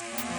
you.